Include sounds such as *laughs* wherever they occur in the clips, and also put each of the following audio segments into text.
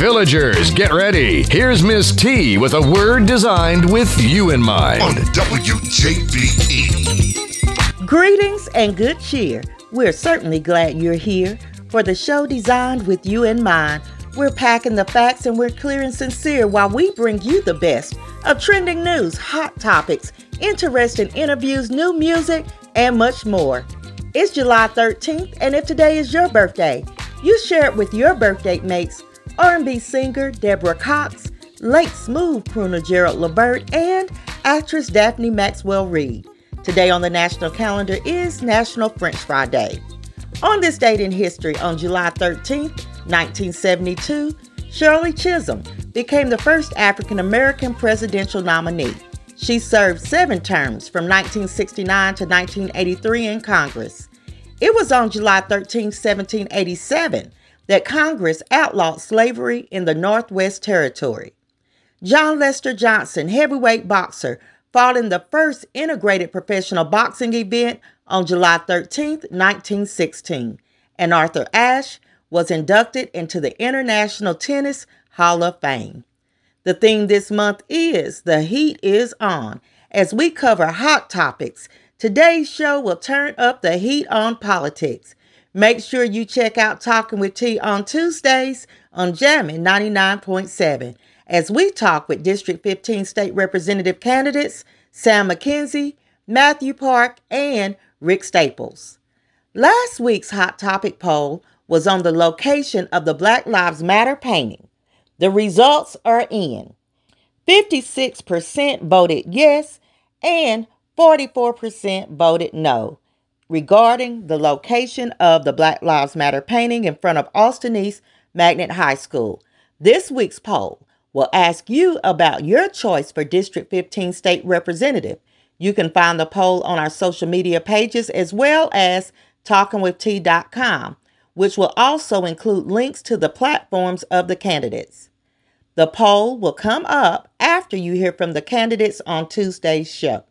Villagers, get ready. Here's Miss T with a word designed with you in mind. On WJBE. Greetings and good cheer. We're certainly glad you're here for the show designed with you in mind. We're packing the facts and we're clear and sincere while we bring you the best of trending news, hot topics, interesting interviews, new music, and much more. It's July 13th, and if today is your birthday, you share it with your birthday mates, R&B singer Deborah Cox, late smooth crooner Gerald Levert, and actress Daphne Maxwell Reid. Today on the national calendar is National French Fry Day. On this date in history, on July 13th, 1972, Shirley Chisholm became the first African American presidential nominee. She served seven terms from 1969 to 1983 in Congress. It was on July 13, 1787, that Congress outlawed slavery in the Northwest Territory. John Lester Johnson, heavyweight boxer, fought in the first integrated professional boxing event on July 13, 1916, and Arthur Ashe was inducted into the International Tennis Hall of Fame. The theme this month is The Heat is On. As we cover hot topics, today's show will turn up the heat on politics. Make sure you check out Talking with T on Tuesdays on Jammin' 99.7 as we talk with District 15 state representative candidates Sam McKenzie, Matthew Park, and Rick Staples. Last week's Hot Topic poll was on the location of the Black Lives Matter painting. The results are in. 56% voted yes and 44% voted no regarding the location of the Black Lives Matter painting in front of Austin East Magnet High School. This week's poll will ask you about your choice for District 15 state representative. You can find the poll on our social media pages as well as talkingwitht.com which will also include links to the platforms of the candidates. The poll will come up after you hear from the candidates on Tuesday's show.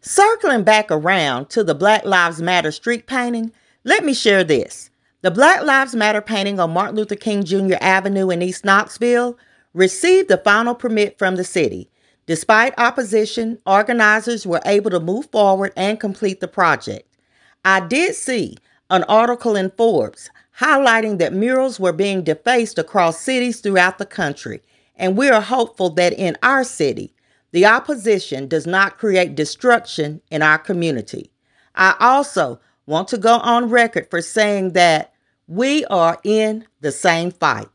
Circling back around to the Black Lives Matter street painting, let me share this. The Black Lives Matter painting on Martin Luther King Jr. Avenue in East Knoxville received the final permit from the city. Despite opposition, organizers were able to move forward and complete the project. I did see an article in Forbes highlighting that murals were being defaced across cities throughout the country, and we are hopeful that in our city, the opposition does not create destruction in our community. I also want to go on record for saying that we are in the same fight.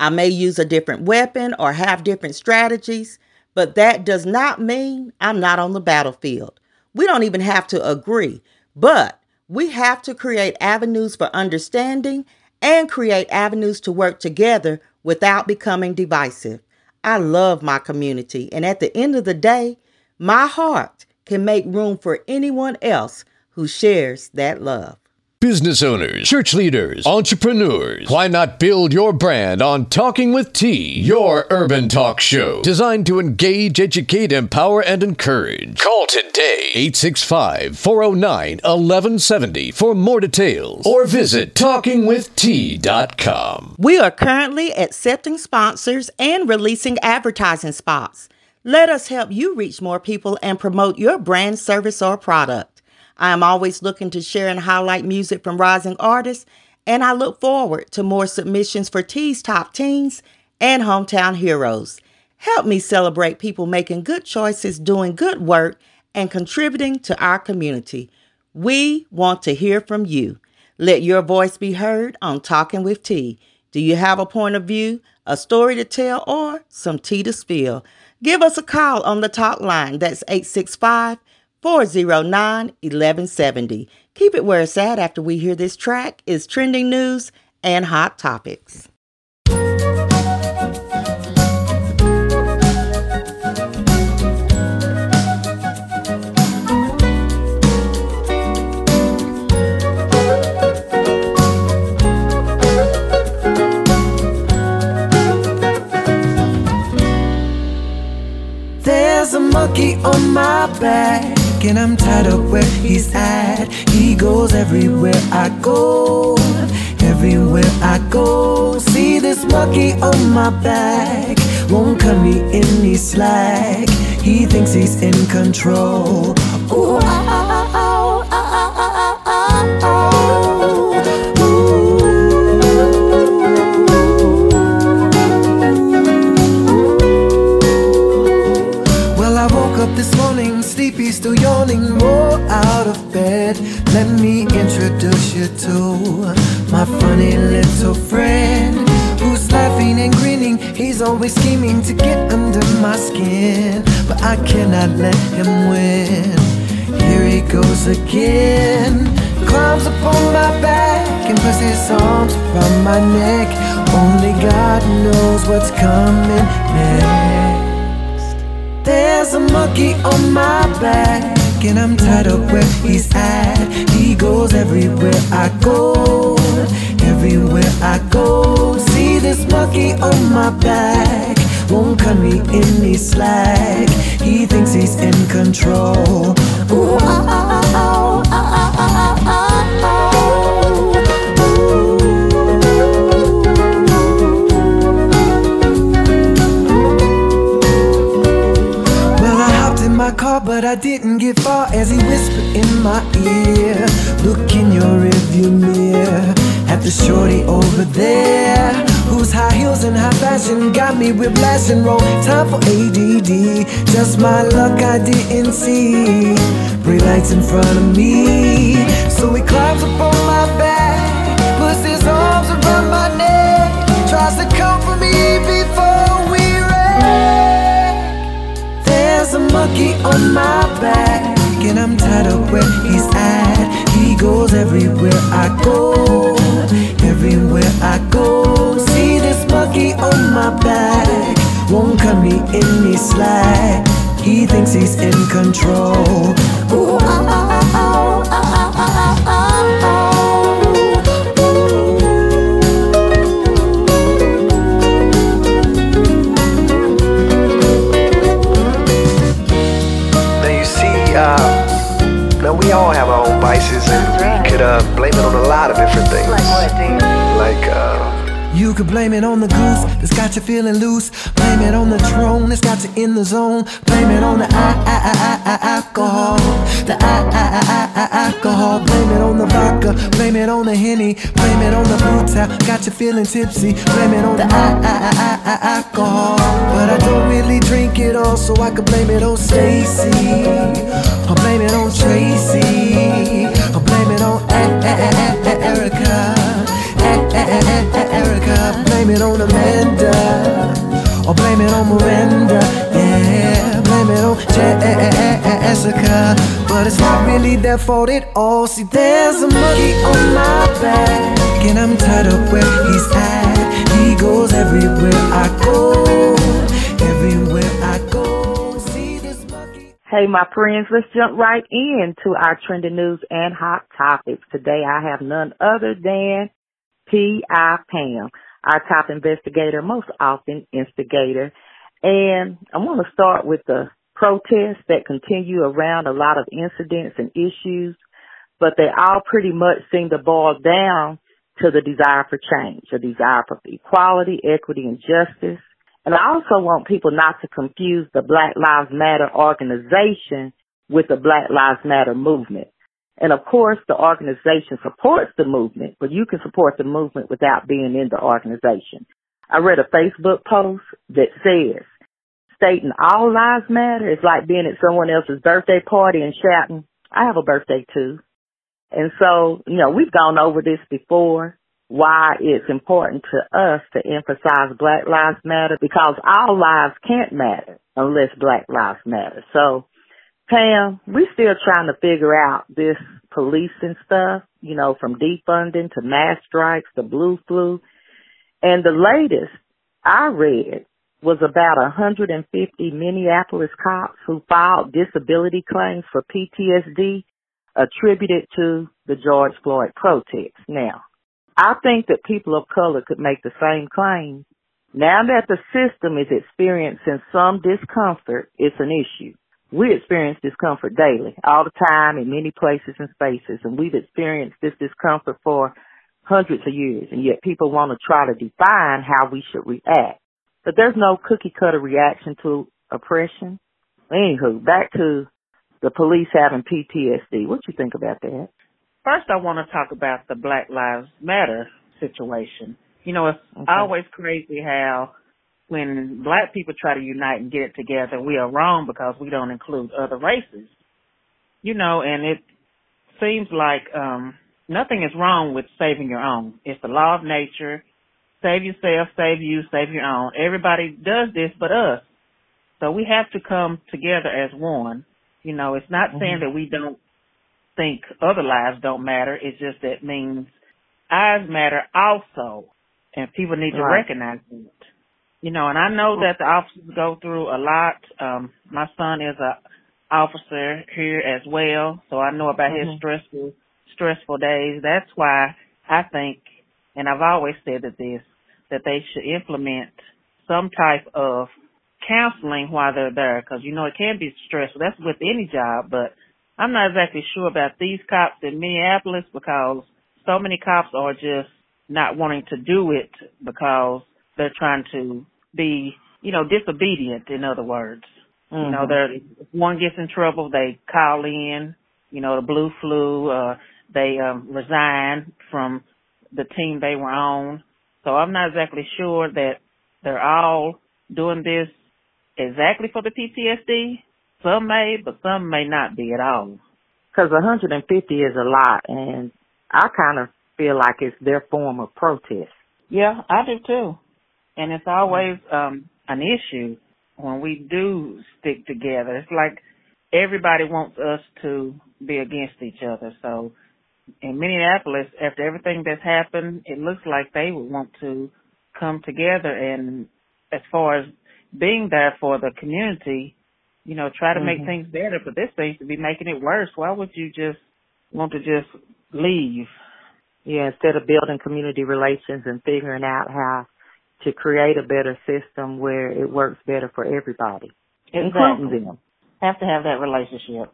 I may use a different weapon or have different strategies, but that does not mean I'm not on the battlefield. We don't even have to agree, but we have to create avenues for understanding and create avenues to work together without becoming divisive. I love my community, and at the end of the day, my heart can make room for anyone else who shares that love business owners, church leaders, entrepreneurs. Why not build your brand on Talking with T, your urban talk show designed to engage, educate, empower, and encourage? Call today 865 409 1170 for more details or visit talkingwitht.com. We are currently accepting sponsors and releasing advertising spots. Let us help you reach more people and promote your brand, service, or product. I am always looking to share and highlight music from rising artists, and I look forward to more submissions for T's Top Teens and Hometown Heroes. Help me celebrate people making good choices, doing good work, and contributing to our community. We want to hear from you. Let your voice be heard on Talking with T. Do you have a point of view, a story to tell, or some tea to spill? Give us a call on the talk line. That's 865 409 1170. Keep it where it's at after we hear this track is trending news and hot topics. There's a monkey on my back and I'm tied up where he's at. He goes everywhere I go, everywhere I go. See this monkey on my back won't cut me any slack. He thinks he's in control. Ooh, ah, introduce you to my funny little friend who's laughing and grinning. He's always scheming to get under my skin, but I cannot let him win. Here he goes again. Climbs upon my back and puts his arms around my neck. Only God knows what's coming next. There's a monkey on my back, and I'm tied up where he's at. He goes everywhere I go, everywhere I go. See this monkey on my back, won't cut me any slack. He thinks he's in control. Ooh, ah, ah, ah, but I didn't get far as he whispered in my ear. Look in your rearview mirror at the shorty over there. Whose high heels and high fashion got me whiplash and roll. Time for ADD. Just my luck I didn't see. Brake lights in front of me. So he climbs up on my back, monkey on my back, and I'm tied up where he's at. He goes everywhere I go, everywhere I go. See this monkey on my back, won't cut me any slack. He thinks he's in control. Ooh, ah, ah, Uh, You could blame it on the goose that's got you feeling loose. Blame it on the throne that's got you in the zone. Blame it on the alcohol. The alcohol. Blame it on the vodka. Blame it on the henny. Blame it on the towel. Got you feeling tipsy. Blame it on the alcohol. But I don't really drink it all, so I could blame it on Stacy. Or blame it on Tracy. Miranda. Yeah, blame it on Jessica. But it's not really their fault at all. See, there's a monkey on my back. And I'm where he's at. He goes everywhere I go. Hey, my friends, let's jump right into our trending news and hot topics. Today I have none other than P.I. Pam, our top investigator, most often instigator. And I want to start with the protests that continue around a lot of incidents and issues, but they all pretty much seem to boil down to the desire for change, a desire for equality, equity, and justice. And I also want people not to confuse the Black Lives Matter organization with the Black Lives Matter movement. And of course, the organization supports the movement, but you can support the movement without being in the organization. I read a Facebook post that says, stating all lives matter is like being at someone else's birthday party and shouting, I have a birthday too. And so, you know, we've gone over this before, why it's important to us to emphasize Black Lives Matter because our lives can't matter unless Black Lives Matter. So, Pam, we're still trying to figure out this policing stuff, you know, from defunding to mass strikes to blue flu. And the latest I read was about 150 Minneapolis cops who filed disability claims for PTSD attributed to the George Floyd protests. Now, I think that people of color could make the same claim. Now that the system is experiencing some discomfort, it's an issue. We experience discomfort daily, all the time, in many places and spaces, and we've experienced this discomfort for hundreds of years, and yet people want to try to define how we should react. But there's no cookie cutter reaction to oppression. Anywho, back to the police having PTSD. What you think about that? First, I want to talk about the Black Lives Matter situation. You know, it's okay. always crazy how when black people try to unite and get it together, we are wrong because we don't include other races. You know, and it seems like um nothing is wrong with saving your own. It's the law of nature. Save yourself, save you, save your own. Everybody does this but us. So we have to come together as one. You know, it's not mm-hmm. saying that we don't think other lives don't matter. It's just that means eyes matter also, and people need to right. recognize it. You know, and I know that the officers go through a lot. Um, my son is a officer here as well, so I know about mm-hmm. his stressful stressful days. That's why I think, and I've always said that this, that they should implement some type of counseling while they're there, because you know it can be stressful. That's with any job, but I'm not exactly sure about these cops in Minneapolis because so many cops are just not wanting to do it because they're trying to be, you know, disobedient. In other words, mm-hmm. you know, mm-hmm. they're if one gets in trouble, they call in, you know, the blue flu. Uh, they um, resign from the team they were on. So I'm not exactly sure that they're all doing this exactly for the PTSD. Some may, but some may not be at all. Because 150 is a lot, and I kind of feel like it's their form of protest. Yeah, I do too. And it's always um an issue when we do stick together. It's like everybody wants us to be against each other. So in Minneapolis, after everything that's happened, it looks like they would want to come together and as far as being there for the community, you know, try to mm-hmm. make things better, but this seems to be making it worse. Why would you just want to just leave? Yeah, instead of building community relations and figuring out how to create a better system where it works better for everybody, exactly. including them. Have to have that relationship.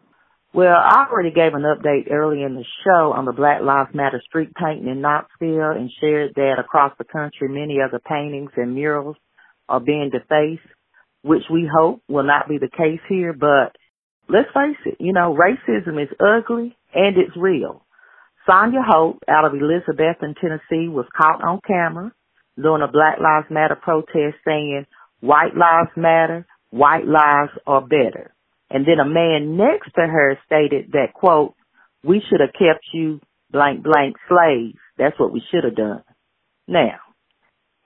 Well, I already gave an update early in the show on the Black Lives Matter street painting in Knoxville and shared that across the country many other paintings and murals are being defaced, which we hope will not be the case here. But let's face it, you know, racism is ugly and it's real. Sonia Hope out of Elizabethton, Tennessee was caught on camera during a Black Lives Matter protest saying, white lives matter, white lives are better. And then a man next to her stated that, quote, we should have kept you blank blank slaves. That's what we should have done. Now,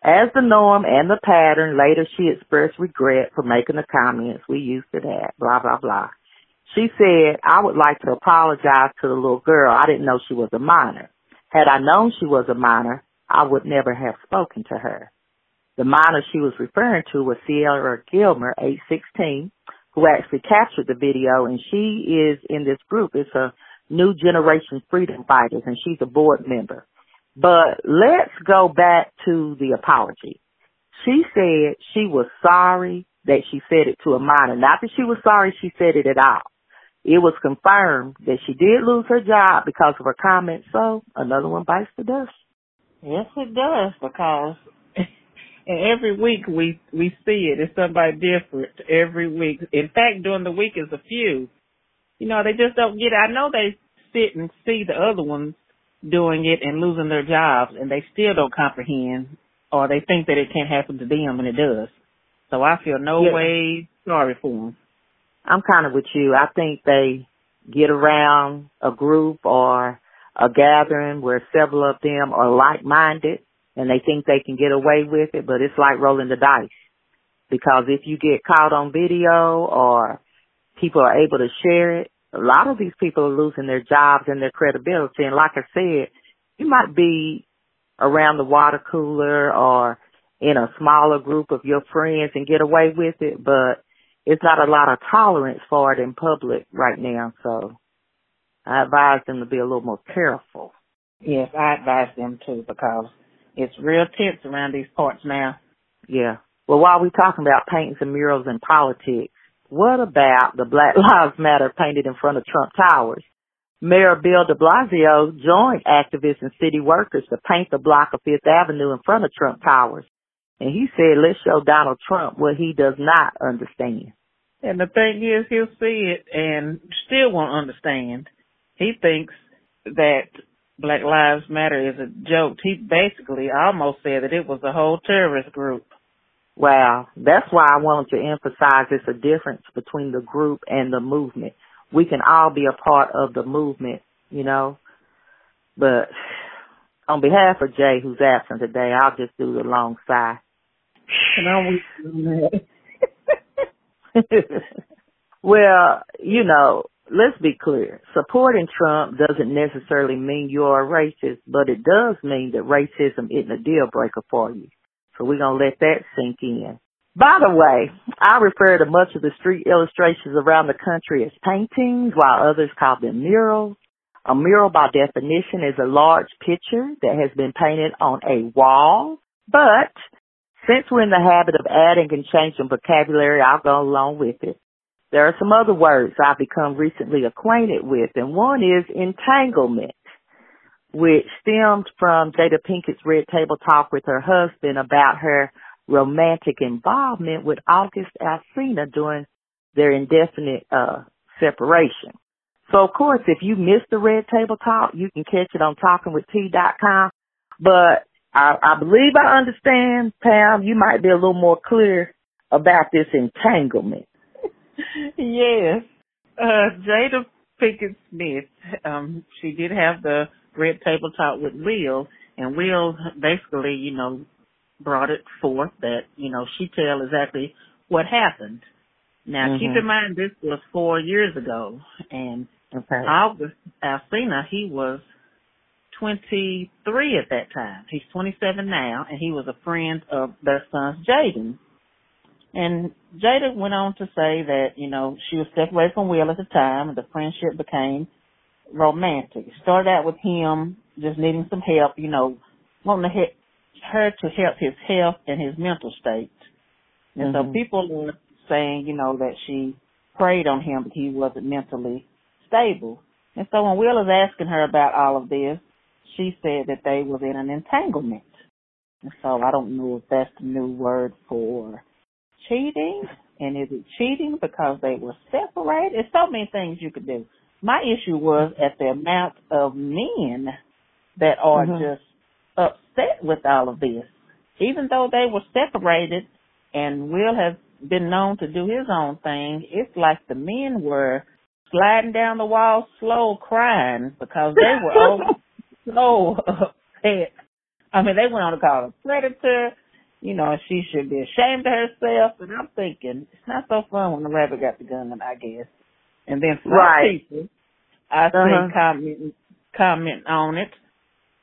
as the norm and the pattern, later she expressed regret for making the comments. We used to that, blah, blah, blah. She said, I would like to apologize to the little girl. I didn't know she was a minor. Had I known she was a minor, I would never have spoken to her. The minor she was referring to was Sierra Gilmer, age 16, who actually captured the video and she is in this group. It's a new generation freedom fighters and she's a board member. But let's go back to the apology. She said she was sorry that she said it to a minor. Not that she was sorry she said it at all. It was confirmed that she did lose her job because of her comments. So another one bites the dust. Yes, it does because and every week we we see it. It's somebody different every week. In fact, during the week is a few. You know, they just don't get it. I know they sit and see the other ones doing it and losing their jobs, and they still don't comprehend, or they think that it can't happen to them, and it does. So I feel no yeah. way sorry for them. I'm kind of with you. I think they get around a group or a gathering where several of them are like-minded and they think they can get away with it, but it's like rolling the dice. Because if you get caught on video or people are able to share it, a lot of these people are losing their jobs and their credibility. And like I said, you might be around the water cooler or in a smaller group of your friends and get away with it, but it's not a lot of tolerance for it in public right now. So I advise them to be a little more careful. Yes, I advise them too because it's real tense around these parts now. Yeah. Well, while we're talking about paintings and murals and politics, what about the Black *laughs* Lives Matter painted in front of Trump Towers? Mayor Bill de Blasio joined activists and city workers to paint the block of Fifth Avenue in front of Trump Towers. And he said, let's show Donald Trump what he does not understand. And the thing is, he'll see it and still won't understand. He thinks that Black Lives Matter is a joke. He basically almost said that it was a whole terrorist group. Wow. That's why I wanted to emphasize it's a difference between the group and the movement. We can all be a part of the movement, you know. But on behalf of Jay, who's absent today, I'll just do the long sigh. And I'm *laughs* well, you know, let's be clear. Supporting Trump doesn't necessarily mean you're a racist, but it does mean that racism isn't a deal breaker for you. So we're going to let that sink in. By the way, I refer to much of the street illustrations around the country as paintings, while others call them murals. A mural by definition is a large picture that has been painted on a wall, but since we're in the habit of adding and changing vocabulary, I'll go along with it. There are some other words I've become recently acquainted with, and one is entanglement, which stemmed from Jada Pinkett's Red Table Talk with her husband about her romantic involvement with August Alsina during their indefinite uh, separation. So of course, if you missed the Red Table Talk, you can catch it on talkingwitht.com. But I, I believe I understand, Pam. You might be a little more clear about this entanglement. *laughs* yes. Uh, Jada Pinkett Smith, um, she did have the red table talk with Will, and Will basically, you know, brought it forth that, you know, she tell exactly what happened. Now, mm-hmm. keep in mind, this was four years ago, and okay. August Alsina, he was 23 at that time. He's 27 now, and he was a friend of their son's Jaden. And Jada went on to say that, you know, she was separated from Will at the time, and the friendship became romantic. It started out with him just needing some help, you know, wanting to help, her to help his health and his mental state. And mm-hmm. so people were saying, you know, that she preyed on him, but he wasn't mentally stable. And so when Will is asking her about all of this, she said that they was in an entanglement. And so I don't know if that's the new word for cheating. And is it cheating because they were separated? There's so many things you could do. My issue was at the amount of men that are mm-hmm. just upset with all of this. Even though they were separated and Will has been known to do his own thing, it's like the men were sliding down the wall slow crying because they were *laughs* so *laughs* upset. I mean, they went on to call a predator. You know, and she should be ashamed of herself. And I'm thinking, it's not so fun when the rabbit got the gun, I guess. And then some right. people, I uh-huh. think comment comment on it.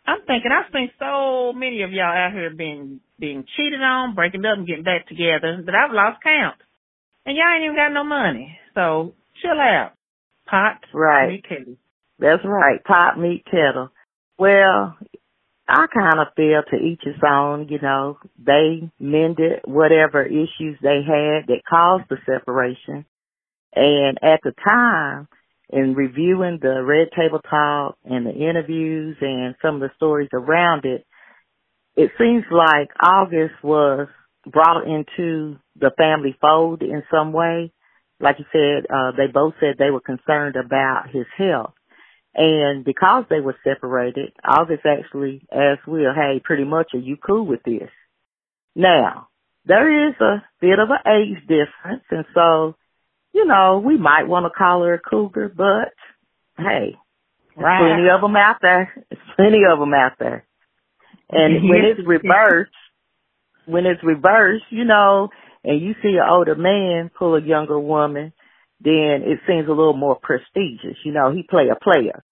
I'm thinking I've seen so many of y'all out here being being cheated on, breaking up and getting back together that I've lost count. And y'all ain't even got no money. So chill out. Pot, right. meet kettle. That's right. Pot, meet, kettle. Well, I kind of feel to each his own, you know, they mended whatever issues they had that caused the separation. And at the time, in reviewing the Red Table Talk and the interviews and some of the stories around it, it seems like August was brought into the family fold in some way. Like you said, uh, they both said they were concerned about his health. And because they were separated, August actually asked Will, hey, pretty much are you cool with this? Now, there is a bit of an age difference and so, you know, we might want to call her a cougar, but hey, right. plenty of them out there. There's plenty of them out there. And *laughs* when it's reversed, when it's reversed, you know, and you see an older man pull a younger woman, then it seems a little more prestigious. You know, he play a player.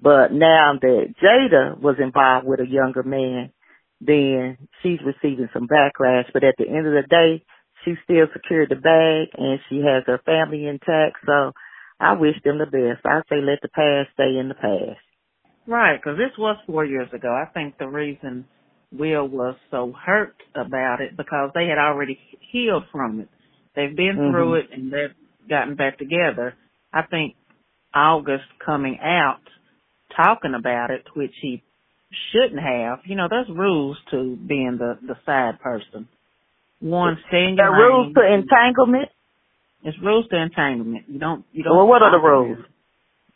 But now that Jada was involved with a younger man, then she's receiving some backlash. But at the end of the day, she still secured the bag and she has her family intact. So I wish them the best. I say let the past stay in the past. Right, because this was four years ago. I think the reason Will was so hurt about it because they had already healed from it. They've been mm-hmm. through it and they've gotten back together. I think August coming out talking about it, which he shouldn't have. You know, there's rules to being the the side person. One, stay in your There rules to entanglement. It's rules to entanglement. You don't. You don't. Well, what are the rules?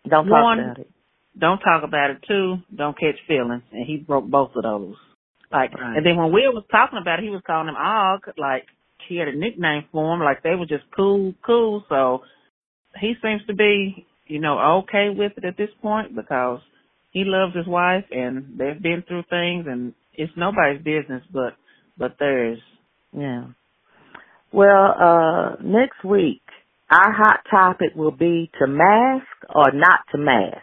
Don't talk One, about it. Don't talk about it. Two, don't catch feelings. And he broke both of those. Like, Right. and then when Will was talking about it, he was calling him Og. Like he had a nickname for him. Like they were just cool, cool. So he seems to be, you know, okay with it at this point because he loves his wife and they've been through things and it's nobody's business but but theirs. Yeah. Well, uh, next week, our hot topic will be to mask or not to mask.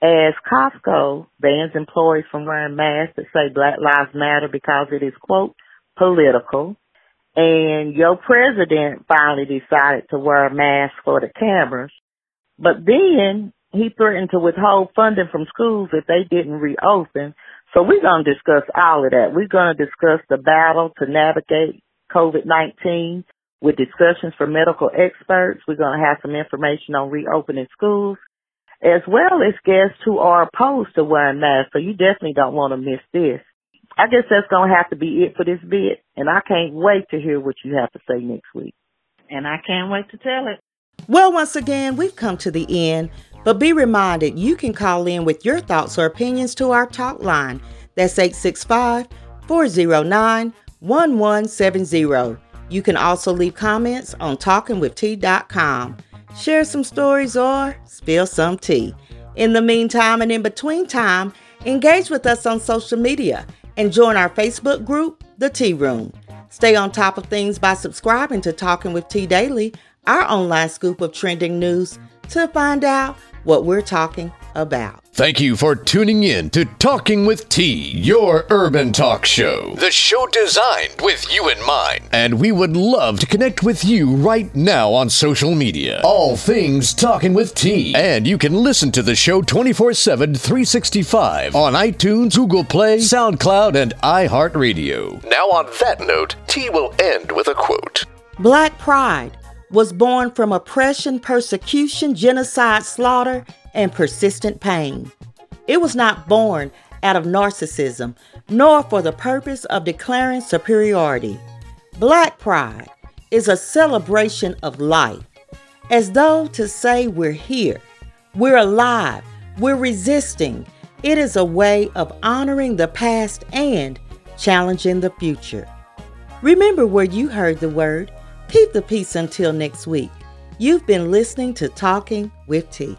As Costco bans employees from wearing masks that say Black Lives Matter because it is, quote, political. And your president finally decided to wear a mask for the cameras. But then he threatened to withhold funding from schools if they didn't reopen. So we're going to discuss all of that. We're going to discuss the battle to navigate COVID-19 with discussions from medical experts. We're going to have some information on reopening schools as well as guests who are opposed to wearing masks. So you definitely don't want to miss this. I guess that's going to have to be it for this bit. And I can't wait to hear what you have to say next week. And I can't wait to tell it. Well, once again, we've come to the end, but be reminded you can call in with your thoughts or opinions to our talk line. That's 865 409 1170. You can also leave comments on talkingwitht.com. Share some stories or spill some tea. In the meantime and in between time, engage with us on social media and join our Facebook group, The Tea Room. Stay on top of things by subscribing to Talking with Tea Daily, our online scoop of trending news, to find out what we're talking about. Thank you for tuning in to Talking with T, your urban talk show. The show designed with you in mind. And we would love to connect with you right now on social media. All things Talking with T. And you can listen to the show 24 7, 365 on iTunes, Google Play, SoundCloud, and iHeartRadio. Now, on that note, T will end with a quote. Black pride was born from oppression, persecution, genocide, slaughter, and persistent pain. It was not born out of narcissism, nor for the purpose of declaring superiority. Black pride is a celebration of life, as though to say we're here, we're alive, we're resisting. It is a way of honoring the past and challenging the future. Remember where you heard the word. Keep the peace until next week. You've been listening to Talking with T.